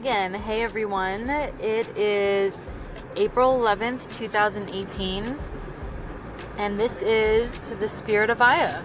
again. Hey everyone. It is April 11th, 2018. And this is the Spirit of Aya.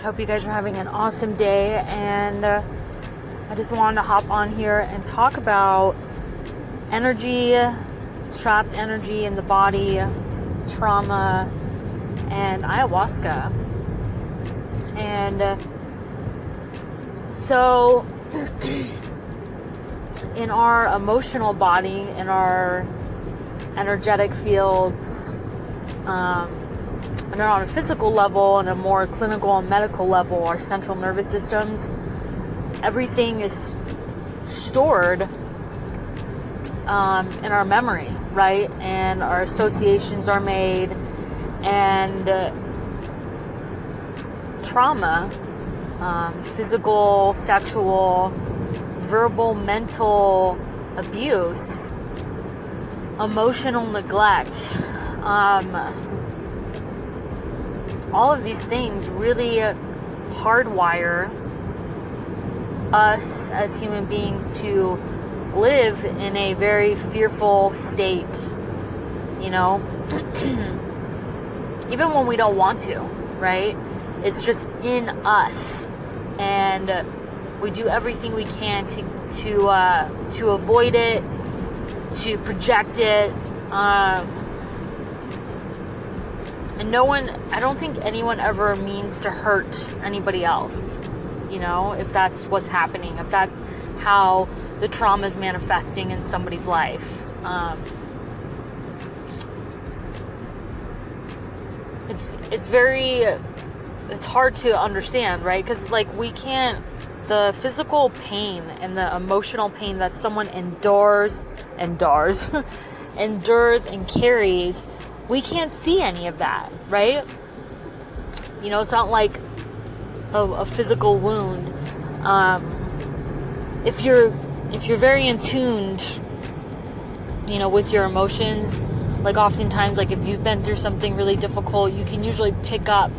Hope you guys are having an awesome day. And uh, I just wanted to hop on here and talk about energy, trapped energy in the body, trauma, and ayahuasca. And uh, so, in our emotional body, in our energetic fields, um, and on a physical level and a more clinical and medical level, our central nervous systems, everything is stored um, in our memory, right? And our associations are made, and uh, trauma um, physical, sexual, verbal, mental abuse, emotional neglect. Um, all of these things really hardwire us as human beings to live in a very fearful state, you know, even when we don't want to, right? It's just in us, and we do everything we can to to uh, to avoid it, to project it. Um, and no one, I don't think anyone ever means to hurt anybody else. You know, if that's what's happening, if that's how the trauma is manifesting in somebody's life. Um, it's it's very it's hard to understand, right? Because like we can't the physical pain and the emotional pain that someone endures endures endures and carries we can't see any of that right? You know it's not like a, a physical wound. Um, if you're if you're very in tuned you know with your emotions like oftentimes like if you've been through something really difficult you can usually pick up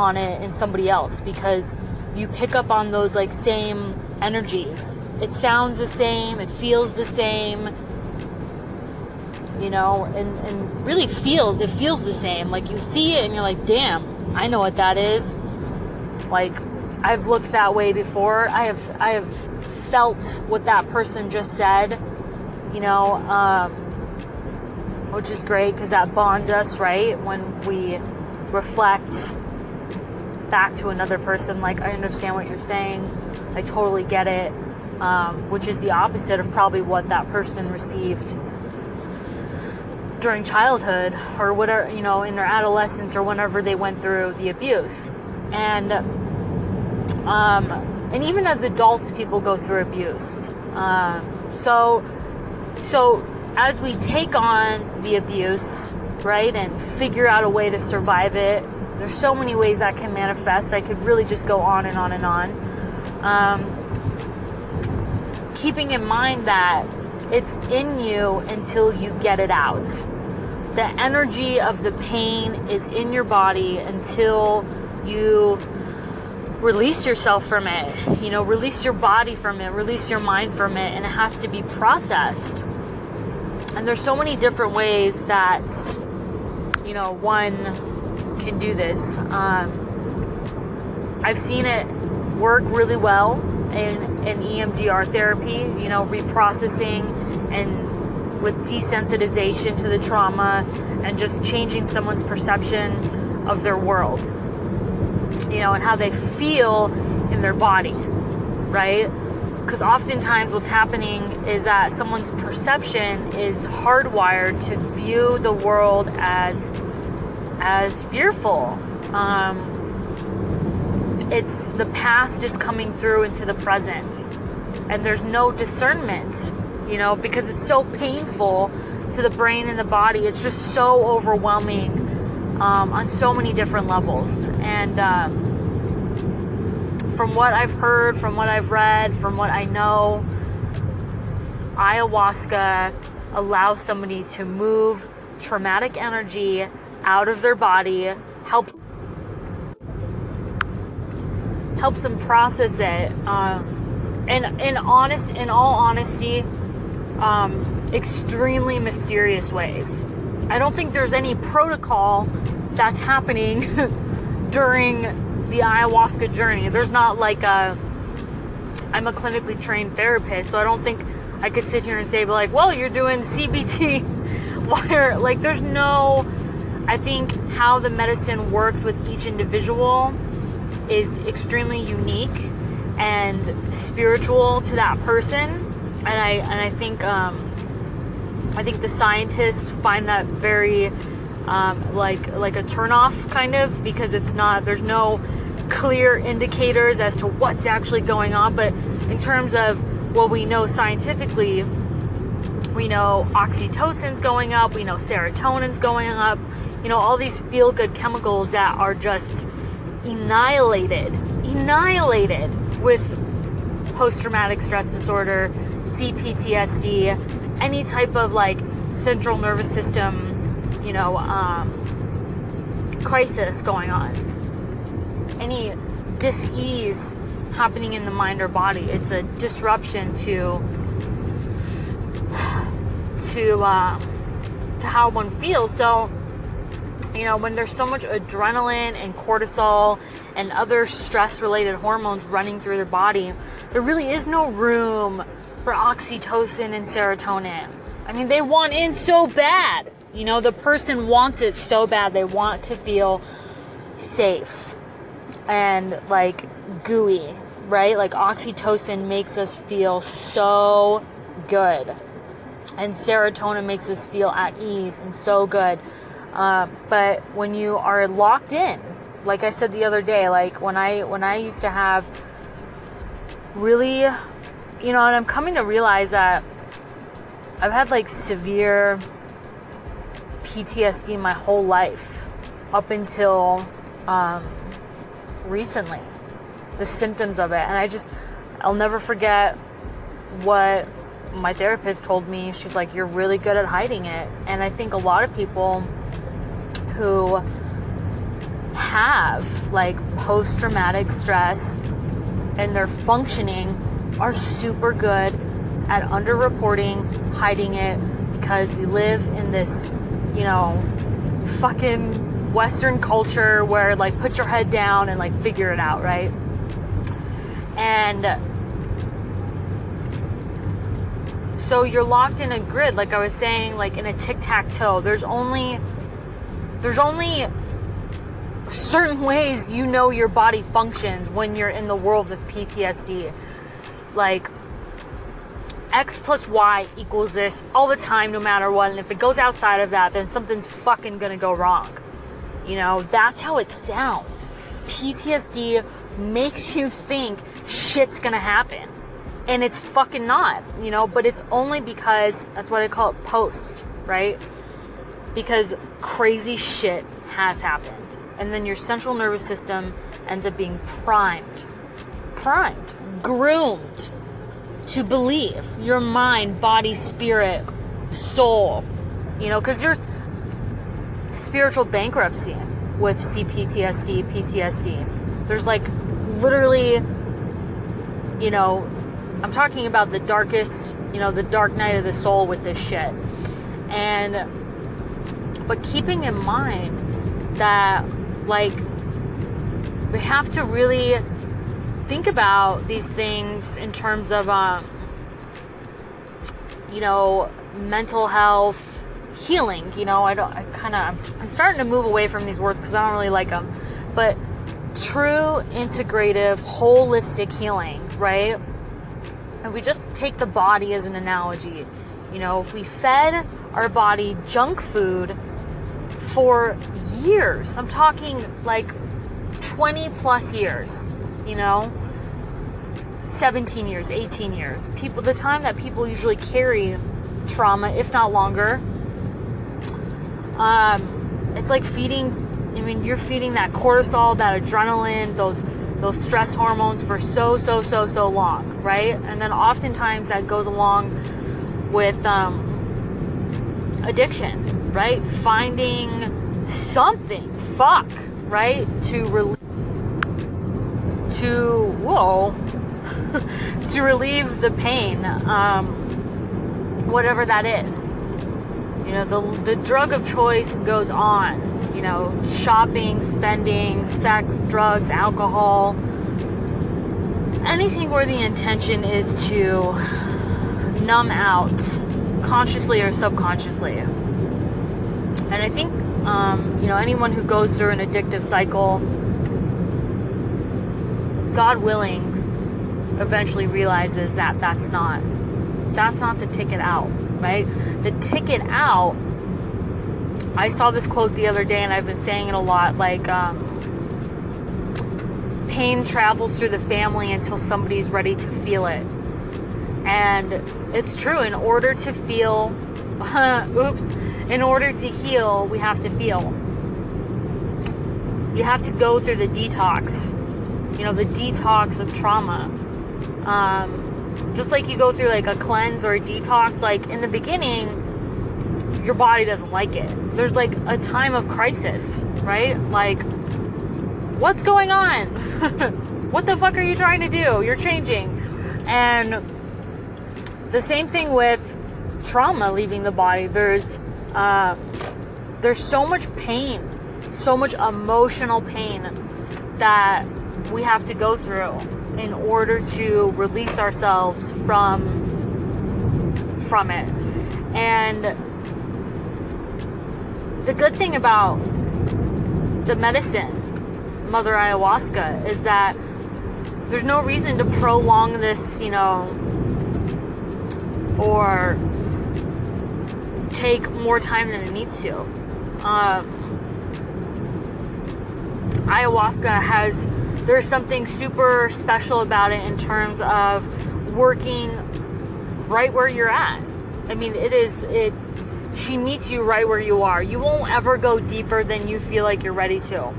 on it in somebody else because you pick up on those like same energies. It sounds the same, it feels the same, you know, and, and really feels, it feels the same. Like you see it and you're like, damn, I know what that is. Like I've looked that way before. I have I have felt what that person just said, you know, um, which is great because that bonds us, right? When we reflect back to another person like i understand what you're saying. I totally get it um, which is the opposite of probably what that person received during childhood or whatever you know in their adolescence or whenever they went through the abuse. And um, and even as adults people go through abuse. Um, so so as we take on the abuse right and figure out a way to survive it there's so many ways that can manifest. I could really just go on and on and on. Um, keeping in mind that it's in you until you get it out. The energy of the pain is in your body until you release yourself from it. You know, release your body from it, release your mind from it, and it has to be processed. And there's so many different ways that, you know, one can do this. Um, I've seen it work really well in, in EMDR therapy, you know, reprocessing and with desensitization to the trauma and just changing someone's perception of their world, you know, and how they feel in their body, right? Because oftentimes what's happening is that someone's perception is hardwired to view the world as as fearful. Um, it's the past is coming through into the present, and there's no discernment, you know, because it's so painful to the brain and the body. It's just so overwhelming um, on so many different levels. And um, from what I've heard, from what I've read, from what I know, ayahuasca allows somebody to move traumatic energy out of their body, helps helps them process it. Um, and in honest, in all honesty, um, extremely mysterious ways. I don't think there's any protocol that's happening during the ayahuasca journey. There's not like a I'm a clinically trained therapist, so I don't think I could sit here and say like, well, you're doing CBT. Where like there's no I think how the medicine works with each individual is extremely unique and spiritual to that person, and I and I think um, I think the scientists find that very um, like like a turnoff kind of because it's not there's no clear indicators as to what's actually going on. But in terms of what we know scientifically, we know oxytocin's going up, we know serotonin's going up, you know, all these feel good chemicals that are just annihilated, annihilated with post traumatic stress disorder, CPTSD, any type of like central nervous system, you know, um, crisis going on. Any dis-ease happening in the mind or body. It's a disruption to to um, to how one feels. So you know, when there's so much adrenaline and cortisol and other stress related hormones running through the body, there really is no room for oxytocin and serotonin. I mean, they want in so bad. You know, the person wants it so bad. They want to feel safe and like gooey, right? Like oxytocin makes us feel so good. And serotonin makes us feel at ease and so good. Uh, but when you are locked in, like I said the other day, like when I when I used to have really, you know, and I'm coming to realize that I've had like severe PTSD my whole life up until um, recently, the symptoms of it, and I just I'll never forget what my therapist told me. She's like, "You're really good at hiding it," and I think a lot of people who have like post traumatic stress and their functioning are super good at underreporting, hiding it because we live in this, you know, fucking Western culture where like put your head down and like figure it out, right? And so you're locked in a grid, like I was saying, like in a tic tac toe. There's only there's only certain ways you know your body functions when you're in the world of PTSD. Like, X plus Y equals this all the time, no matter what. And if it goes outside of that, then something's fucking gonna go wrong. You know, that's how it sounds. PTSD makes you think shit's gonna happen. And it's fucking not, you know, but it's only because that's what I call it post, right? Because crazy shit has happened. And then your central nervous system ends up being primed, primed, groomed to believe your mind, body, spirit, soul, you know, because you're spiritual bankruptcy with CPTSD, PTSD. There's like literally, you know, I'm talking about the darkest, you know, the dark night of the soul with this shit. And but keeping in mind that, like, we have to really think about these things in terms of, um, you know, mental health, healing. You know, I don't, I kind of, I'm, I'm starting to move away from these words because I don't really like them. But true integrative, holistic healing, right? And we just take the body as an analogy. You know, if we fed our body junk food for years. I'm talking like 20 plus years, you know? 17 years, 18 years. People the time that people usually carry trauma, if not longer. Um, it's like feeding I mean, you're feeding that cortisol, that adrenaline, those those stress hormones for so so so so long, right? And then oftentimes that goes along with um, addiction right? Finding something, fuck, right? To relieve, to whoa to relieve the pain, um, whatever that is. You know, the the drug of choice goes on. You know, shopping, spending, sex, drugs, alcohol, anything where the intention is to numb out, consciously or subconsciously. And I think, um, you know, anyone who goes through an addictive cycle, God willing, eventually realizes that that's not that's not the ticket out, right? The ticket out. I saw this quote the other day, and I've been saying it a lot. Like, um, pain travels through the family until somebody's ready to feel it, and it's true. In order to feel, oops, in order to heal, we have to feel. You have to go through the detox you know, the detox of trauma. Um, just like you go through like a cleanse or a detox, like in the beginning, your body doesn't like it. There's like a time of crisis, right? Like, what's going on? what the fuck are you trying to do? You're changing. And the same thing with trauma leaving the body. There's, uh, there's so much pain, so much emotional pain that we have to go through in order to release ourselves from from it. And the good thing about the medicine, Mother Ayahuasca, is that there's no reason to prolong this, you know, or take more time than it needs to. Um, ayahuasca has there's something super special about it in terms of working right where you're at. I mean, it is it she meets you right where you are. You won't ever go deeper than you feel like you're ready to.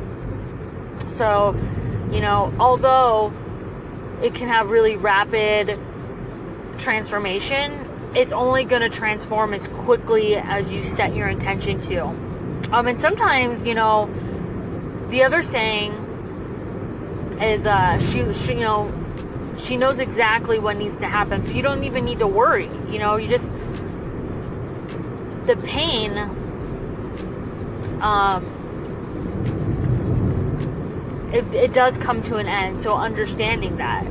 So, you know, although it can have really rapid transformation, it's only going to transform as quickly as you set your intention to. Um, and sometimes, you know, the other saying is uh, she, she, you know, she knows exactly what needs to happen. So you don't even need to worry. You know, you just the pain. Um, it, it does come to an end. So understanding that,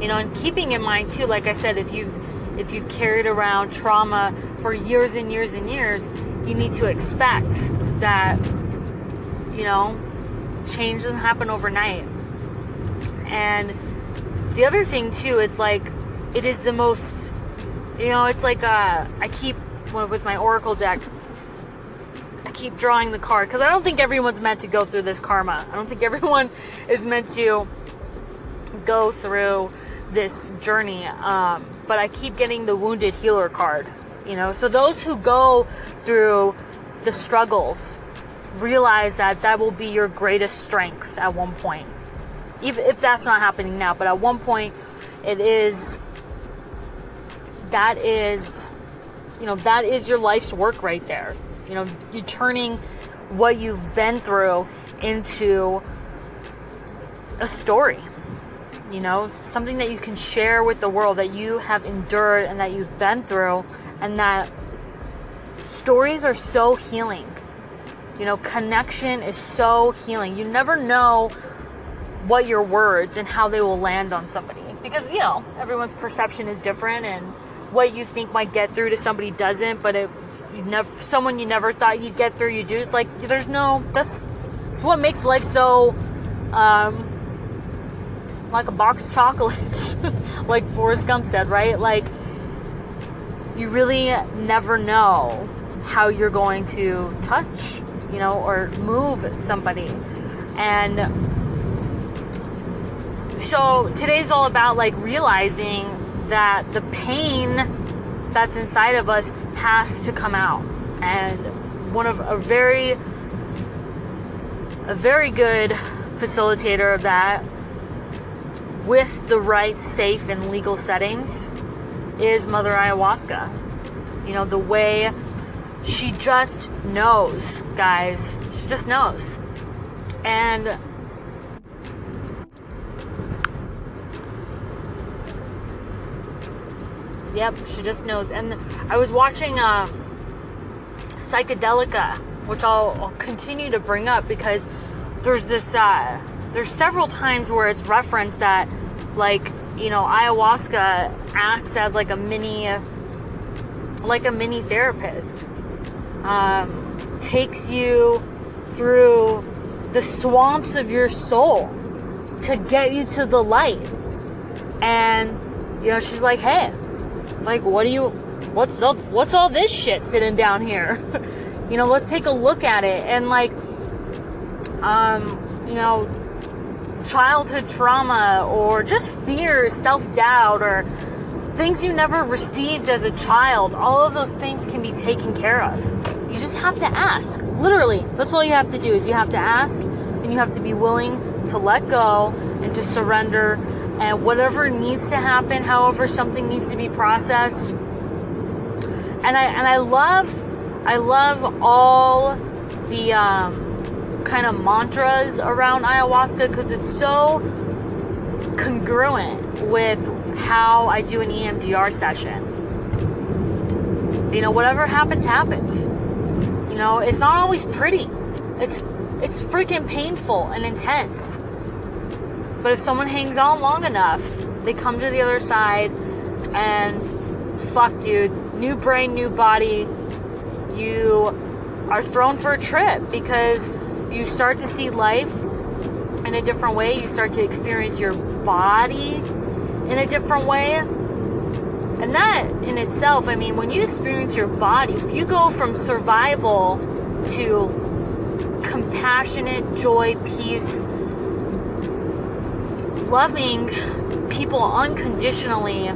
you know, and keeping in mind too, like I said, if you've if you've carried around trauma for years and years and years, you need to expect that, you know, change doesn't happen overnight. And the other thing too, it's like it is the most, you know, it's like uh, I keep with my oracle deck. I keep drawing the card because I don't think everyone's meant to go through this karma. I don't think everyone is meant to go through this journey. Um, but I keep getting the wounded healer card. You know, so those who go through the struggles realize that that will be your greatest strength at one point even if that's not happening now, but at one point it is that is you know that is your life's work right there. You know, you're turning what you've been through into a story. You know, something that you can share with the world that you have endured and that you've been through and that stories are so healing. You know, connection is so healing. You never know what your words and how they will land on somebody because you know everyone's perception is different and what you think might get through to somebody doesn't but it you never someone you never thought you'd get through you do it's like there's no that's it's what makes life so um like a box of chocolates like Forrest Gump said right like you really never know how you're going to touch you know or move somebody and so today's all about like realizing that the pain that's inside of us has to come out. And one of a very a very good facilitator of that with the right safe and legal settings is Mother Ayahuasca. You know, the way she just knows, guys. She just knows. And Yep, she just knows. And I was watching uh, Psychedelica, which I'll, I'll continue to bring up because there's this uh, there's several times where it's referenced that, like, you know, ayahuasca acts as like a mini, like a mini therapist. Um, takes you through the swamps of your soul to get you to the light. And, you know, she's like, hey, like, what do you, what's the, what's all this shit sitting down here? you know, let's take a look at it. And like, um, you know, childhood trauma or just fears, self doubt, or things you never received as a child, all of those things can be taken care of. You just have to ask. Literally, that's all you have to do is you have to ask and you have to be willing to let go and to surrender and whatever needs to happen, however something needs to be processed. And I and I love I love all the um, kind of mantras around ayahuasca because it's so congruent with how I do an EMDR session. You know, whatever happens, happens. You know, it's not always pretty. It's it's freaking painful and intense. But if someone hangs on long enough, they come to the other side and fuck dude, new brain, new body. You are thrown for a trip because you start to see life in a different way. You start to experience your body in a different way. And that in itself, I mean, when you experience your body, if you go from survival to compassionate joy, peace, loving people unconditionally,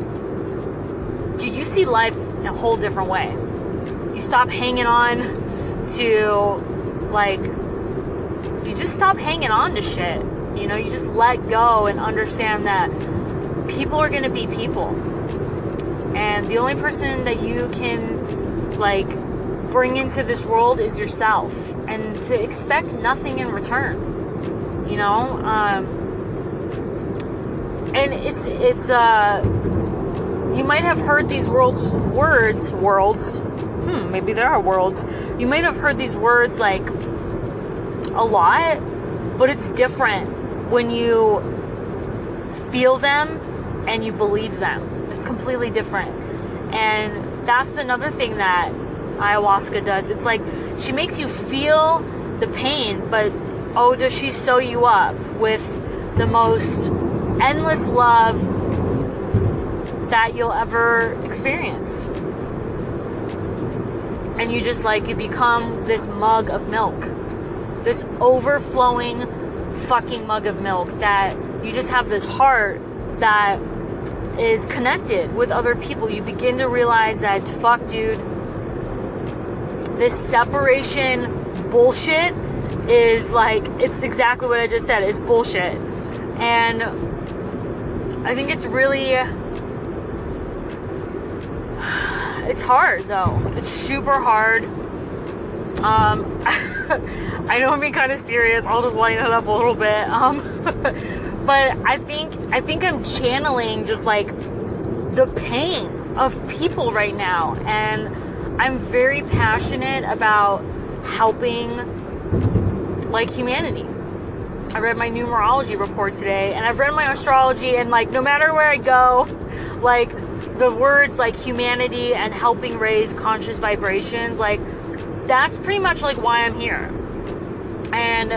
dude, you see life in a whole different way. You stop hanging on to, like, just stop hanging on to shit. You know, you just let go and understand that people are gonna be people. And the only person that you can, like, bring into this world is yourself and to expect nothing in return you know um, and it's it's uh you might have heard these worlds words worlds hmm maybe there are worlds you might have heard these words like a lot but it's different when you feel them and you believe them it's completely different and that's another thing that ayahuasca does. It's like she makes you feel the pain, but oh, does she sew you up with the most endless love that you'll ever experience. And you just like, you become this mug of milk, this overflowing fucking mug of milk that you just have this heart that is connected with other people. You begin to realize that, fuck, dude this separation bullshit is like it's exactly what I just said. It's bullshit. And I think it's really it's hard though. It's super hard. Um I know I'm being kind of serious. I'll just lighten it up a little bit. Um but I think I think I'm channeling just like the pain of people right now and I'm very passionate about helping like humanity. I read my numerology report today and I've read my astrology and like no matter where I go, like the words like humanity and helping raise conscious vibrations, like that's pretty much like why I'm here. And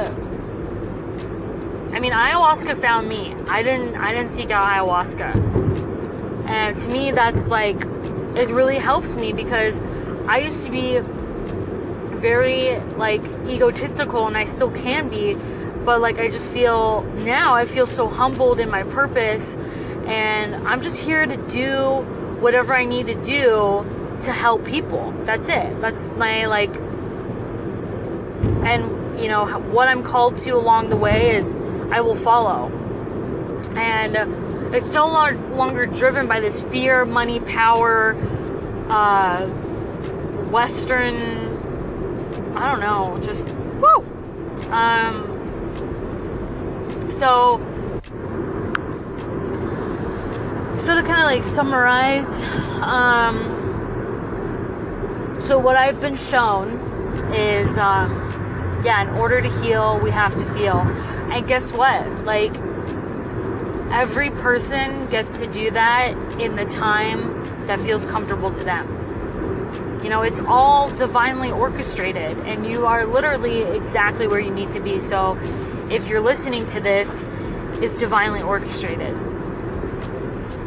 I mean ayahuasca found me. I didn't I didn't seek out ayahuasca. And to me that's like it really helped me because I used to be very like egotistical and I still can be, but like I just feel now I feel so humbled in my purpose and I'm just here to do whatever I need to do to help people. That's it. That's my like and you know what I'm called to along the way is I will follow. And it's no longer driven by this fear, money, power, uh, Western, I don't know, just woo. Um, so so to kind of like summarize, um, so what I've been shown is, um, yeah, in order to heal, we have to feel. And guess what? Like, every person gets to do that in the time that feels comfortable to them. You know, it's all divinely orchestrated, and you are literally exactly where you need to be. So, if you're listening to this, it's divinely orchestrated.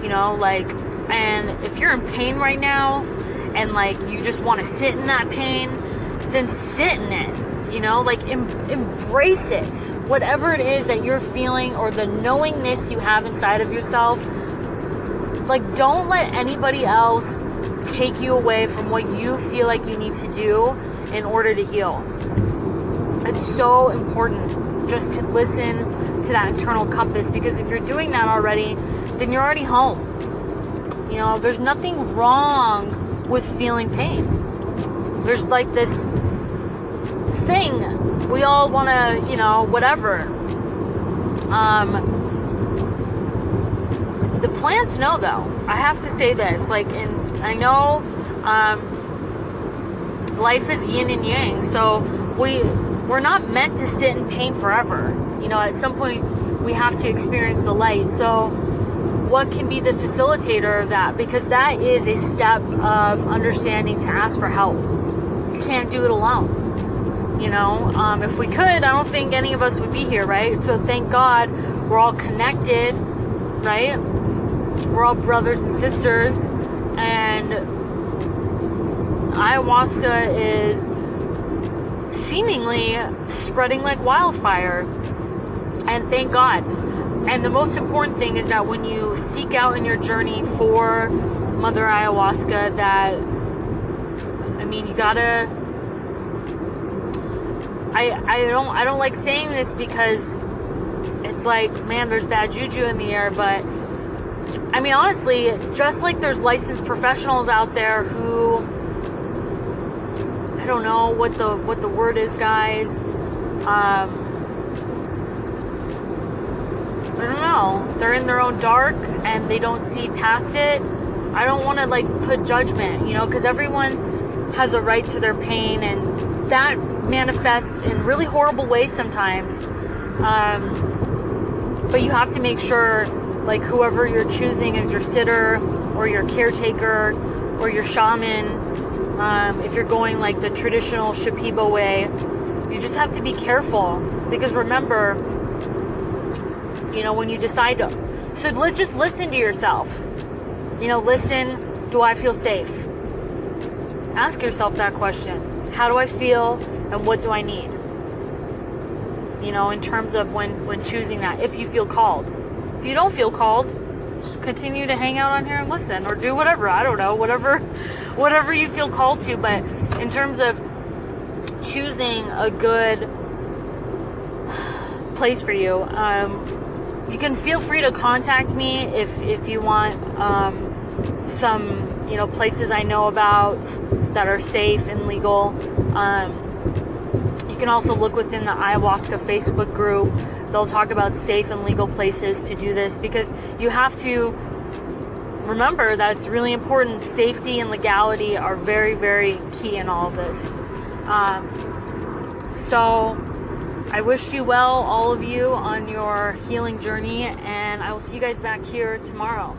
You know, like, and if you're in pain right now, and like you just want to sit in that pain, then sit in it. You know, like em- embrace it. Whatever it is that you're feeling or the knowingness you have inside of yourself, like don't let anybody else take you away from what you feel like you need to do in order to heal. It's so important just to listen to that internal compass because if you're doing that already, then you're already home. You know, there's nothing wrong with feeling pain. There's like this thing we all want to, you know, whatever. Um, the plants know though. I have to say this. Like, in I know um, life is yin and yang, so we we're not meant to sit in pain forever. You know, at some point we have to experience the light. So, what can be the facilitator of that? Because that is a step of understanding to ask for help. You can't do it alone. You know, um, if we could, I don't think any of us would be here, right? So, thank God we're all connected, right? We're all brothers and sisters, and ayahuasca is seemingly spreading like wildfire. And thank God. And the most important thing is that when you seek out in your journey for Mother Ayahuasca, that I mean, you gotta. I I don't I don't like saying this because it's like man, there's bad juju in the air, but I mean, honestly, just like there's licensed professionals out there who I don't know what the what the word is, guys. Um, I don't know. They're in their own dark and they don't see past it. I don't want to like put judgment, you know, because everyone has a right to their pain, and that manifests in really horrible ways sometimes. Um, but you have to make sure like whoever you're choosing as your sitter or your caretaker or your shaman, um, if you're going like the traditional Shipibo way, you just have to be careful because remember, you know, when you decide to, so let's just listen to yourself. You know, listen, do I feel safe? Ask yourself that question. How do I feel and what do I need? You know, in terms of when when choosing that, if you feel called. If you don't feel called, just continue to hang out on here and listen or do whatever. I don't know, whatever whatever you feel called to, but in terms of choosing a good place for you, um, you can feel free to contact me if if you want um, some you know places I know about that are safe and legal. Um, you can also look within the ayahuasca Facebook group they'll talk about safe and legal places to do this because you have to remember that it's really important. Safety and legality are very, very key in all of this. Um, so, I wish you well, all of you, on your healing journey, and I will see you guys back here tomorrow.